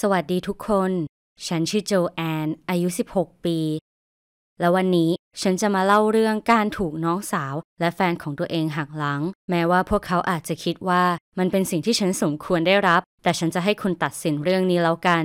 สวัสดีทุกคน ฉันชื่อโจแอน อายุ 16 ปี และวันนี้ฉันจะมาเล่าเรื่องการถูกน้องสาว และแฟนของตัวเองหักหลัง แม้ว่าพวกเขาอาจจะคิดว่ามันเป็นสิ่งที่ฉันสมควรได้รับ แต่ฉันจะให้คุณตัดสินเรื่องนี้แล้วกัน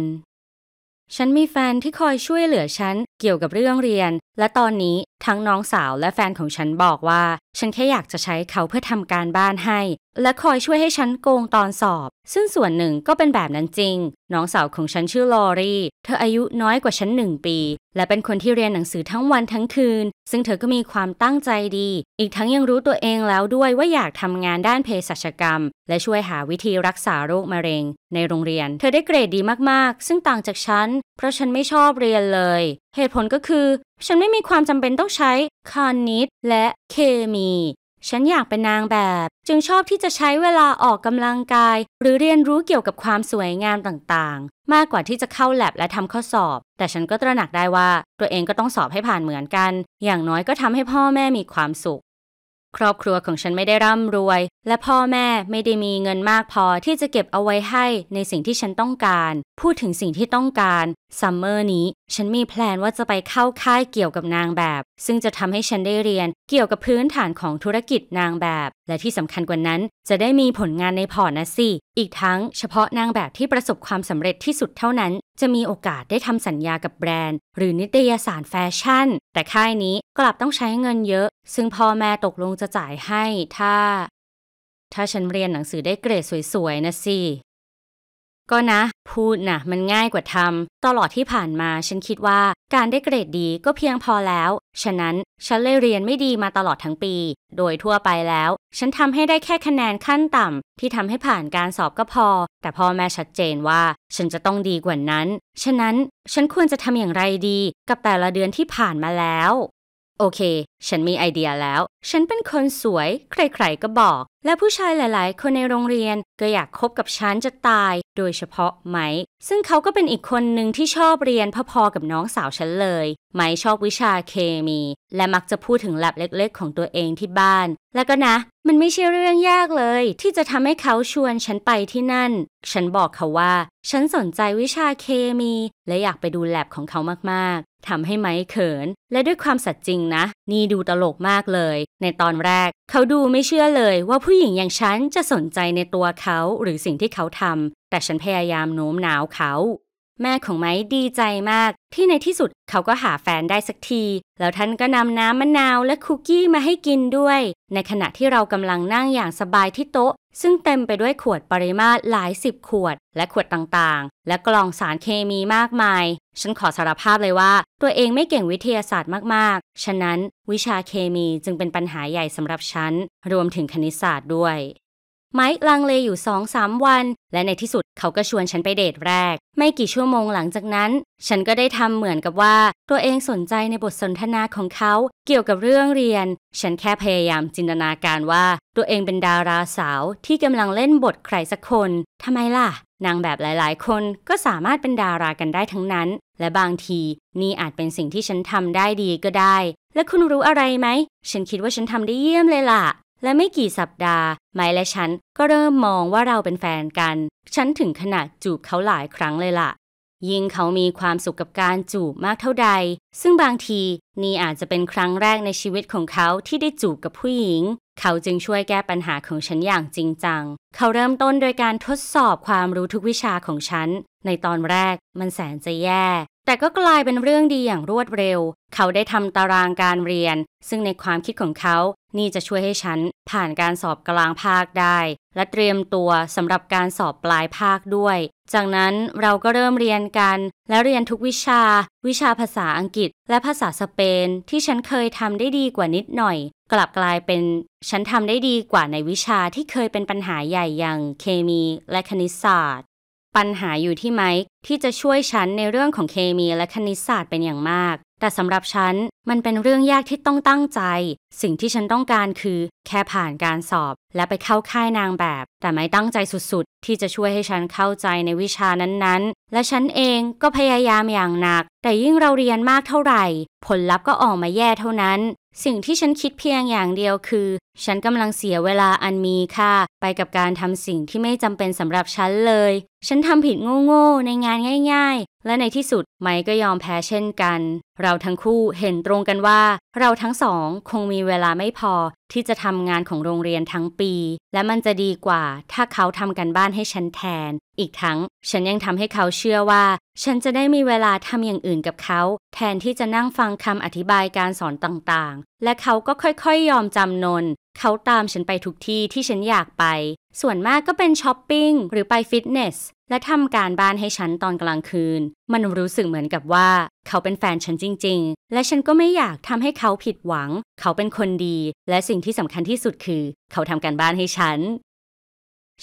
ฉันมีแฟนที่คอยช่วยเหลือฉัน เกี่ยวกับเรื่องเรียน และตอนนี้ทั้งน้องสาวและแฟนของฉันบอกว่า ฉันแค่อยากจะใช้เขาเพื่อทำการบ้านให้ และคอยช่วยให้ฉันโกงตอนสอบ ซึ่งส่วนหนึ่งก็เป็นแบบนั้นจริง น้องสาวของฉันชื่อลอรี่ เธออายุน้อยกว่าฉันหนึ่งปี และเป็นคนที่เรียนหนังสือทั้งวันทั้งคืน ซึ่งเธอก็มีความตั้งใจดี อีกทั้งยังรู้ตัวเองแล้วด้วยว่าอยากทำงานด้านเภสัชกรรม และช่วยหาวิธีรักษาโรคมะเร็ง ในโรงเรียน เธอได้เกรดดีมากๆ ซึ่งต่างจากฉัน เพราะฉันไม่ชอบเรียนเลย เหตุผลก็คือ ฉันไม่มีความจำเป็นต้องใช้คณิตและเคมี ฉันอยากเป็นนางแบบ จึงชอบที่จะใช้เวลาออกกำลังกาย หรือเรียนรู้เกี่ยวกับความสวยงามต่างๆ มากกว่าที่จะเข้าแลบและทำข้อสอบ แต่ฉันก็ตระหนักได้ว่า ตัวเองก็ต้องสอบให้ผ่านเหมือนกัน อย่างน้อยก็ทำให้พ่อแม่มีความสุขครอบครัวของฉันไม่ได้ร่ำรวย และพ่อแม่ไม่ได้มีเงินมากพอที่จะเก็บเอาไว้ให้ในสิ่งที่ฉันต้องการ พูดถึงสิ่งที่ต้องการ summer นี้ ฉันมี plan ว่าจะไปเข้าค่ายเกี่ยวกับนางแบบ ซึ่งจะทำให้ฉันได้เรียนเกี่ยวกับพื้นฐานของธุรกิจนางแบบ และที่สำคัญกว่านั้น จะได้มีผลงานใน port น่ะสิ อีกทั้งเฉพาะนางแบบที่ประสบความสำเร็จที่สุดเท่านั้น จะมีโอกาสได้ทำสัญญากับแบรนด์ หรือนิตยสารแฟชั่น แต่ค่ายนี้กลับต้องใช้เงินเยอะ ซึ่งพ่อแม่ตกลงจะจ่ายให้ถ้า ถ้าฉันเรียนหนังสือได้เกรดสวยๆนะสิ ก็นะ พูดนะมันง่ายกว่าทำตลอดที่ผ่านมาฉันคิดว่าการได้เกรดดีก็เพียงพอแล้ว ฉะนั้นฉันเลยเรียนไม่ดีมาตลอดทั้งปี โดยทั่วไปแล้ว ฉันทำให้ได้แค่คะแนนขั้นต่ำที่ทำให้ผ่านการสอบก็พอ แต่พ่อแม่ชัดเจนว่า ฉันจะต้องดีกว่านั้น ฉะนั้นฉันควรจะทำอย่างไรดี กับแต่ละเดือนที่ผ่านมาแล้ว โอเค ฉันมีไอเดียแล้ว ฉันเป็นคนสวย ใครๆ ก็บอก และผู้ชายหลายๆ คนในโรงเรียนก็อยากคบกับฉันจะตาย โดยเฉพาะไมค์ซึ่งเขาก็เป็นอีกคนหนึ่งที่ชอบเรียนพอๆ กับน้องสาวฉันเลย ไมค์ชอบวิชาเคมี และมักจะพูดถึงแลบเล็กๆ ของตัวเองที่บ้าน และก็นะ มันไม่ใช่เรื่องยากเลย ที่จะทำให้เขาชวนฉันไปที่นั่น ฉันบอกเขาว่า ฉันสนใจวิชาเคมี และอยากไปดูแลบของเขามากๆทำให้ไมค์เขิน และด้วยความสัตย์จริงนะ นี่ดูตลกมากเลย ในตอนแรก เขาดูไม่เชื่อเลยว่าผู้หญิงอย่างฉันจะสนใจในตัวเขาหรือสิ่งที่เขาทำแต่ฉันพยายามโน้มน้าวเขา แม่ของไม้ดีใจมาก ที่ในที่สุดเขาก็หาแฟนได้สักที แล้วท่านก็นำน้ำมะนาวและคุกกี้มาให้กินด้วย ในขณะที่เรากำลังนั่งอย่างสบายที่โต๊ะ ซึ่งเต็มไปด้วยขวดปริมาตรหลายสิบขวด และขวดต่างๆ และกล่องสารเคมีมากมาย ฉันขอสารภาพเลยว่า ตัวเองไม่เก่งวิทยาศาสตร์มากๆ ฉะนั้นวิชาเคมีจึงเป็นปัญหาใหญ่สำหรับฉันรวมถึงคณิตศาสตร์ด้วย ไมค์ลังเลอยู่สองสามวัน และในที่สุดเขาก็ชวนฉันไปเดทแรก ไม่กี่ชั่วโมงหลังจากนั้น ฉันก็ได้ทำเหมือนกับว่า ตัวเองสนใจในบทสนทนาของเขาเกี่ยวกับเรื่องเรียน ฉันแค่พยายามจินตนาการว่า ตัวเองเป็นดาราสาวที่กำลังเล่นบทใครสักคนทำไมล่ะ นางแบบหลาย ๆ คนก็สามารถเป็นดารากันได้ทั้งนั้น และบางทีนี่อาจเป็นสิ่งที่ฉันทำได้ดีก็ได้ และคุณรู้อะไรไหม ฉันคิดว่าฉันทำได้เยี่ยมเลยล่ะ และไม่กี่สัปดาห์ ไม้และฉันก็เริ่มมองว่าเราเป็นแฟนกัน ฉันถึงขนาดจูบเขาหลายครั้งเลยล่ะ ยิ่งเขามีความสุขกับการจูบมากเท่าใด ซึ่งบางทีนี่อาจจะเป็นครั้งแรกในชีวิตของเขาที่ได้จูบกับผู้หญิง เขาจึงช่วยแก้ปัญหาของฉันอย่างจริงจัง เขาเริ่มต้นโดยการทดสอบความรู้ทุกวิชาของฉัน ในตอนแรกมันแสนจะแย่ แต่ก็กลายเป็นเรื่องดีอย่างรวดเร็ว เขาได้ทำตารางการเรียน ซึ่งในความคิดของเขา นี่จะช่วยให้ฉันผ่านการสอบกลางภาคได้ และเตรียมตัวสำหรับการสอบปลายภาคด้วย จากนั้นเราก็เริ่มเรียนกัน และเรียนทุกวิชา วิชาภาษาอังกฤษ และภาษาสเปน ที่ฉันเคยทำได้ดีกว่านิดหน่อย กลับกลายเป็นฉันทำได้ดีกว่าในวิชาที่เคยเป็นปัญหาใหญ่อย่างเคมีและคณิตศาสตร์ ปัญหาอยู่ที่ไมค์ที่จะช่วยฉันในเรื่องของเคมีและคณิตศาสตร์เป็นอย่างมาก แต่สำหรับฉันมันเป็นเรื่องยากที่ต้องตั้งใจ สิ่งที่ฉันต้องการคือ แค่ผ่านการสอบ และไปเข้าค่ายนางแบบ แต่ไม่ตั้งใจสุดๆ ที่จะช่วยให้ฉันเข้าใจในวิชานั้นๆ และฉันเองก็พยายามอย่างหนัก แต่ยิ่งเราเรียนมากเท่าไหร่ ผลลัพธ์ก็ออกมาแย่เท่านั้น สิ่งที่ฉันคิดเพียงอย่างเดียวคือ ฉันกำลังเสียเวลาอันมีค่าไปกับการทำสิ่งที่ไม่จำเป็นสำหรับฉันเลยฉันทำผิดโง่ๆในงานง่าย ๆ และในที่สุดไมค์ก็ยอมแพ้เช่นกัน เราทั้งคู่เห็นตรงกันว่า เราทั้งสองคงมีเวลาไม่พอที่จะทำงานของโรงเรียนทั้งปี และมันจะดีกว่าถ้าเขาทำกันบ้านให้ฉันแทน อีกทั้งฉันยังทำให้เขาเชื่อว่า ฉันจะได้มีเวลาทำอย่างอื่นกับเขา แทนที่จะนั่งฟังคำอธิบายการสอนต่างๆ และเขาก็ค่อยๆยอมจำนนเขาตามฉันไปทุกที่ที่ฉันอยากไป ส่วนมากก็เป็นช้อปปิ้งหรือไปฟิตเนส และทำการบ้านให้ฉันตอนกลางคืน มันรู้สึกเหมือนกับว่า เขาเป็นแฟนฉันจริง ๆ และฉันก็ไม่อยากทำให้เขาผิดหวัง เขาเป็นคนดี และสิ่งที่สำคัญที่สุดคือ เขาทำการบ้านให้ฉัน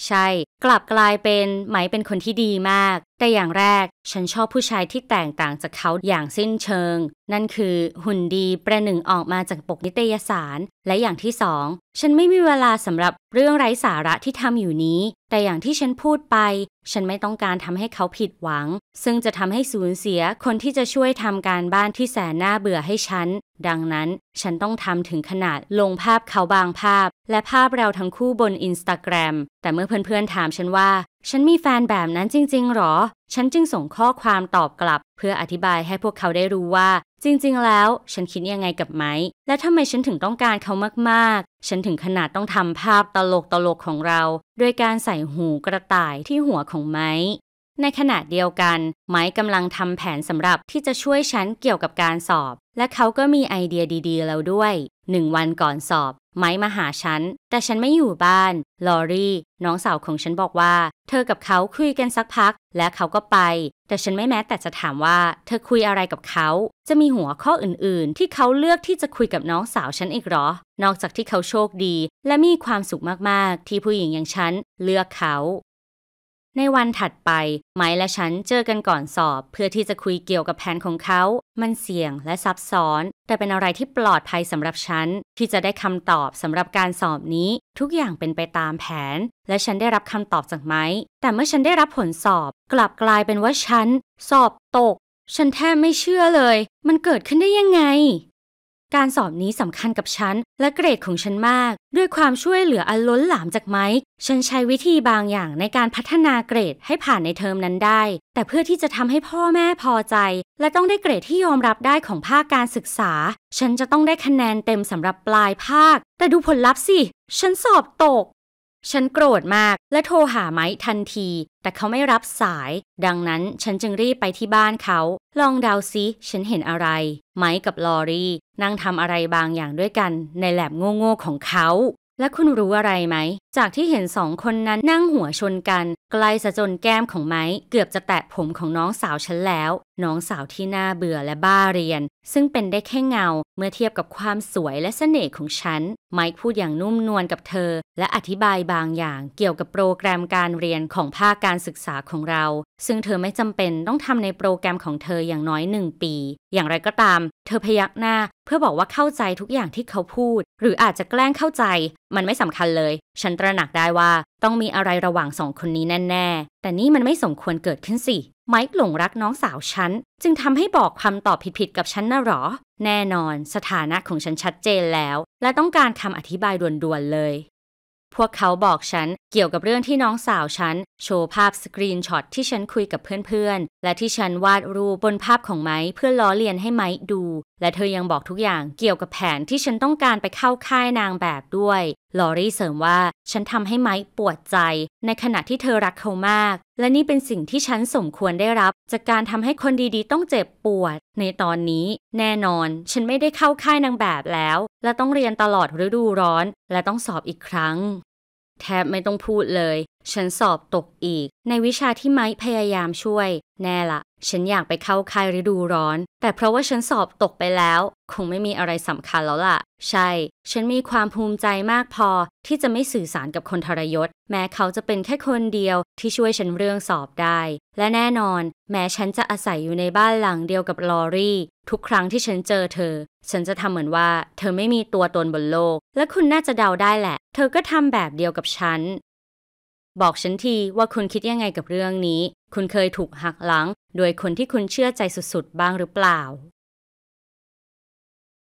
ใช่ กลับกลายเป็นไหมเป็นคนที่ดีมาก แต่อย่างแรกฉันชอบผู้ชายที่แตกต่างจากเขาอย่างสิ้นเชิง นั่นคือหุ่นดีประหนึ่งออกมาจากปกนิตยสาร และอย่างที่สองฉันไม่มีเวลาสำหรับเรื่องไร้สาระที่ทำอยู่นี้ แต่อย่างที่ฉันพูดไป ฉันไม่ต้องการทำให้เขาผิดหวัง ซึ่งจะทำให้สูญเสียคนที่จะช่วยทำการบ้านที่แสนน่าเบื่อให้ฉัน ดังนั้นฉันต้องทำถึงขนาดลงภาพเขาบางภาพ และภาพเราทั้งคู่บนอินสตาแกรมแต่เมื่อเพื่อนๆถามฉันว่าฉันมีแฟนแบบนั้นจริง ๆ หรอ ฉันจึงส่งข้อความตอบกลับ เพื่ออธิบายให้พวกเขาได้รู้ว่า จริง ๆ แล้ว ฉันคิดยังไงกับไม้และทำไมฉันถึงต้องการเขามากๆ ฉันถึงขนาดต้องทำภาพตลกๆของเรา โดยการใส่หูกระต่ายที่หัวของไม้ในขณะเดียวกัน ไม้กำลังทำแผนสำหรับที่จะช่วยฉันเกี่ยวกับการสอบ และเขาก็มีไอเดียดีๆ แล้วด้วยหนึ่งวันก่อนสอบ ไม้มาหาฉัน แต่ฉันไม่อยู่บ้าน ลอรี่ น้องสาวของฉันบอกว่า เธอกับเขาคุยกันสักพัก และเขาก็ไป แต่ฉันไม่แม้แต่จะถามว่า เธอคุยอะไรกับเขา จะมีหัวข้ออื่น ๆ ที่เขาเลือกที่จะคุยกับน้องสาวฉันอีกหรอ นอกจากที่เขาโชคดี และมีความสุขมาก ๆ ที่ผู้หญิงอย่างฉันเลือกเขา ในวันถัดไป ไม้และฉันเจอกันก่อนสอบ เพื่อที่จะคุยเกี่ยวกับแผนของเขา มันเสี่ยงและซับซ้อน แต่เป็นอะไรที่ปลอดภัยสำหรับฉัน ที่จะได้คำตอบสำหรับการสอบนี้ ทุกอย่างเป็นไปตามแผน และฉันได้รับคำตอบจากไม้ แต่เมื่อฉันได้รับผลสอบ กลับกลายเป็นว่าฉัน สอบตก ฉันแทบไม่เชื่อเลย มันเกิดขึ้นได้ยังไง การสอบนี้สำคัญกับฉันและเกรดของฉันมาก ด้วยความช่วยเหลืออันล้นหลามจากไมค์ฉันใช้วิธีบางอย่างในการพัฒนาเกรดให้ผ่านในเทอมนั้นได้ แต่เพื่อที่จะทำให้พ่อแม่พอใจ และต้องได้เกรดที่ยอมรับได้ของภาคการศึกษา ฉันจะต้องได้คะแนนเต็มสำหรับปลายภาค แต่ดูผลลัพธ์สิ ฉันสอบตก ฉันโกรธมากและโทรหาไมค์ทันที แต่เขาไม่รับสาย ดังนั้นฉันจึงรีบไปที่บ้านเขา ลองเดาซิ ฉันเห็นอะไร ไมค์กับลอรี่นั่งทำอะไรบางอย่างด้วยกันในแลบโง่ๆของเขา และคุณรู้อะไรไหม จากที่เห็นสองคนนั้นนั่งหัวชนกัน ใกล้สะจนแก้มของไม้เกือบจะแตะผมของน้องสาวฉันแล้ว น้องสาวที่น่าเบื่อและบ้าเรียน ซึ่งเป็นได้แค่เงา เมื่อเทียบกับความสวยและเสน่ห์ของฉัน ไมค์พูดอย่างนุ่มนวลกับเธอ และอธิบายบางอย่างเกี่ยวกับโปรแกรมการเรียนของภาคการศึกษาของเรา ซึ่งเธอไม่จำเป็นต้องทำในโปรแกรมของเธออย่างน้อยหนึ่งปี อย่างไรก็ตาม เธอพยักหน้า เพื่อบอกว่าเข้าใจทุกอย่างที่เขาพูด หรืออาจจะแกล้งเข้าใจ มันไม่สำคัญเลย ฉันตระหนักได้ว่าต้องมีอะไรระหว่างสองคนนี้แน่ๆ แต่นี่มันไม่สมควรเกิดขึ้นสิ ไมค์หลงรักน้องสาวฉัน จึงทำให้บอกคำตอบผิดๆกับฉันน่ะหรอ แน่นอนสถานะของฉันชัดเจนแล้ว และต้องการคำอธิบายด่วนๆเลย พวกเขาบอกฉันเกี่ยวกับเรื่องที่น้องสาวฉัน โชว์ภาพ screenshot ที่ฉันคุยกับเพื่อนๆ และที่ฉันวาดรูปบนภาพของไมค์เพื่อล้อเลียนให้ไมค์ดู และเธอยังบอกทุกอย่างเกี่ยวกับแผนที่ฉันต้องการไปเข้าค่ายนางแบบด้วยลอรี่เสริมว่าฉันทำให้ไมค์ปวดใจ ในขณะที่เธอรักเขามาก และนี่เป็นสิ่งที่ฉันสมควรได้รับ จากการทำให้คนดีๆ ต้องเจ็บปวด ในตอนนี้ แน่นอน ฉันไม่ได้เข้าค่ายนางแบบแล้ว และต้องเรียนตลอดฤดูร้อน และต้องสอบอีกครั้ง แทบไม่ต้องพูดเลย ฉันสอบตกอีก ในวิชาที่ไม้พยายามช่วย แน่ละ ฉันอยากไปเข้าค่ายฤดูร้อน แต่เพราะว่าฉันสอบตกไปแล้ว คงไม่มีอะไรสำคัญแล้วล่ะ ใช่ ฉันมีความภูมิใจมากพอที่จะไม่สื่อสารกับคนทรยศ แม้เขาจะเป็นแค่คนเดียวที่ช่วยฉันเรื่องสอบได้ และแน่นอน แม้ฉันจะอาศัยอยู่ในบ้านหลังเดียวกับลอรี่ ทุกครั้งที่ฉันเจอเธอ ฉันจะทำเหมือนว่า เธอไม่มีตัวตนบนโลก และคุณน่าจะเดาได้แหละ เธอก็ทำแบบเดียวกับฉัน บอกฉันทีว่าคุณคิดยังไงกับเรื่องนี้ คุณเคยถูกหักหลัง โดยคนที่คุณเชื่อใจสุดๆ บ้างหรือเปล่า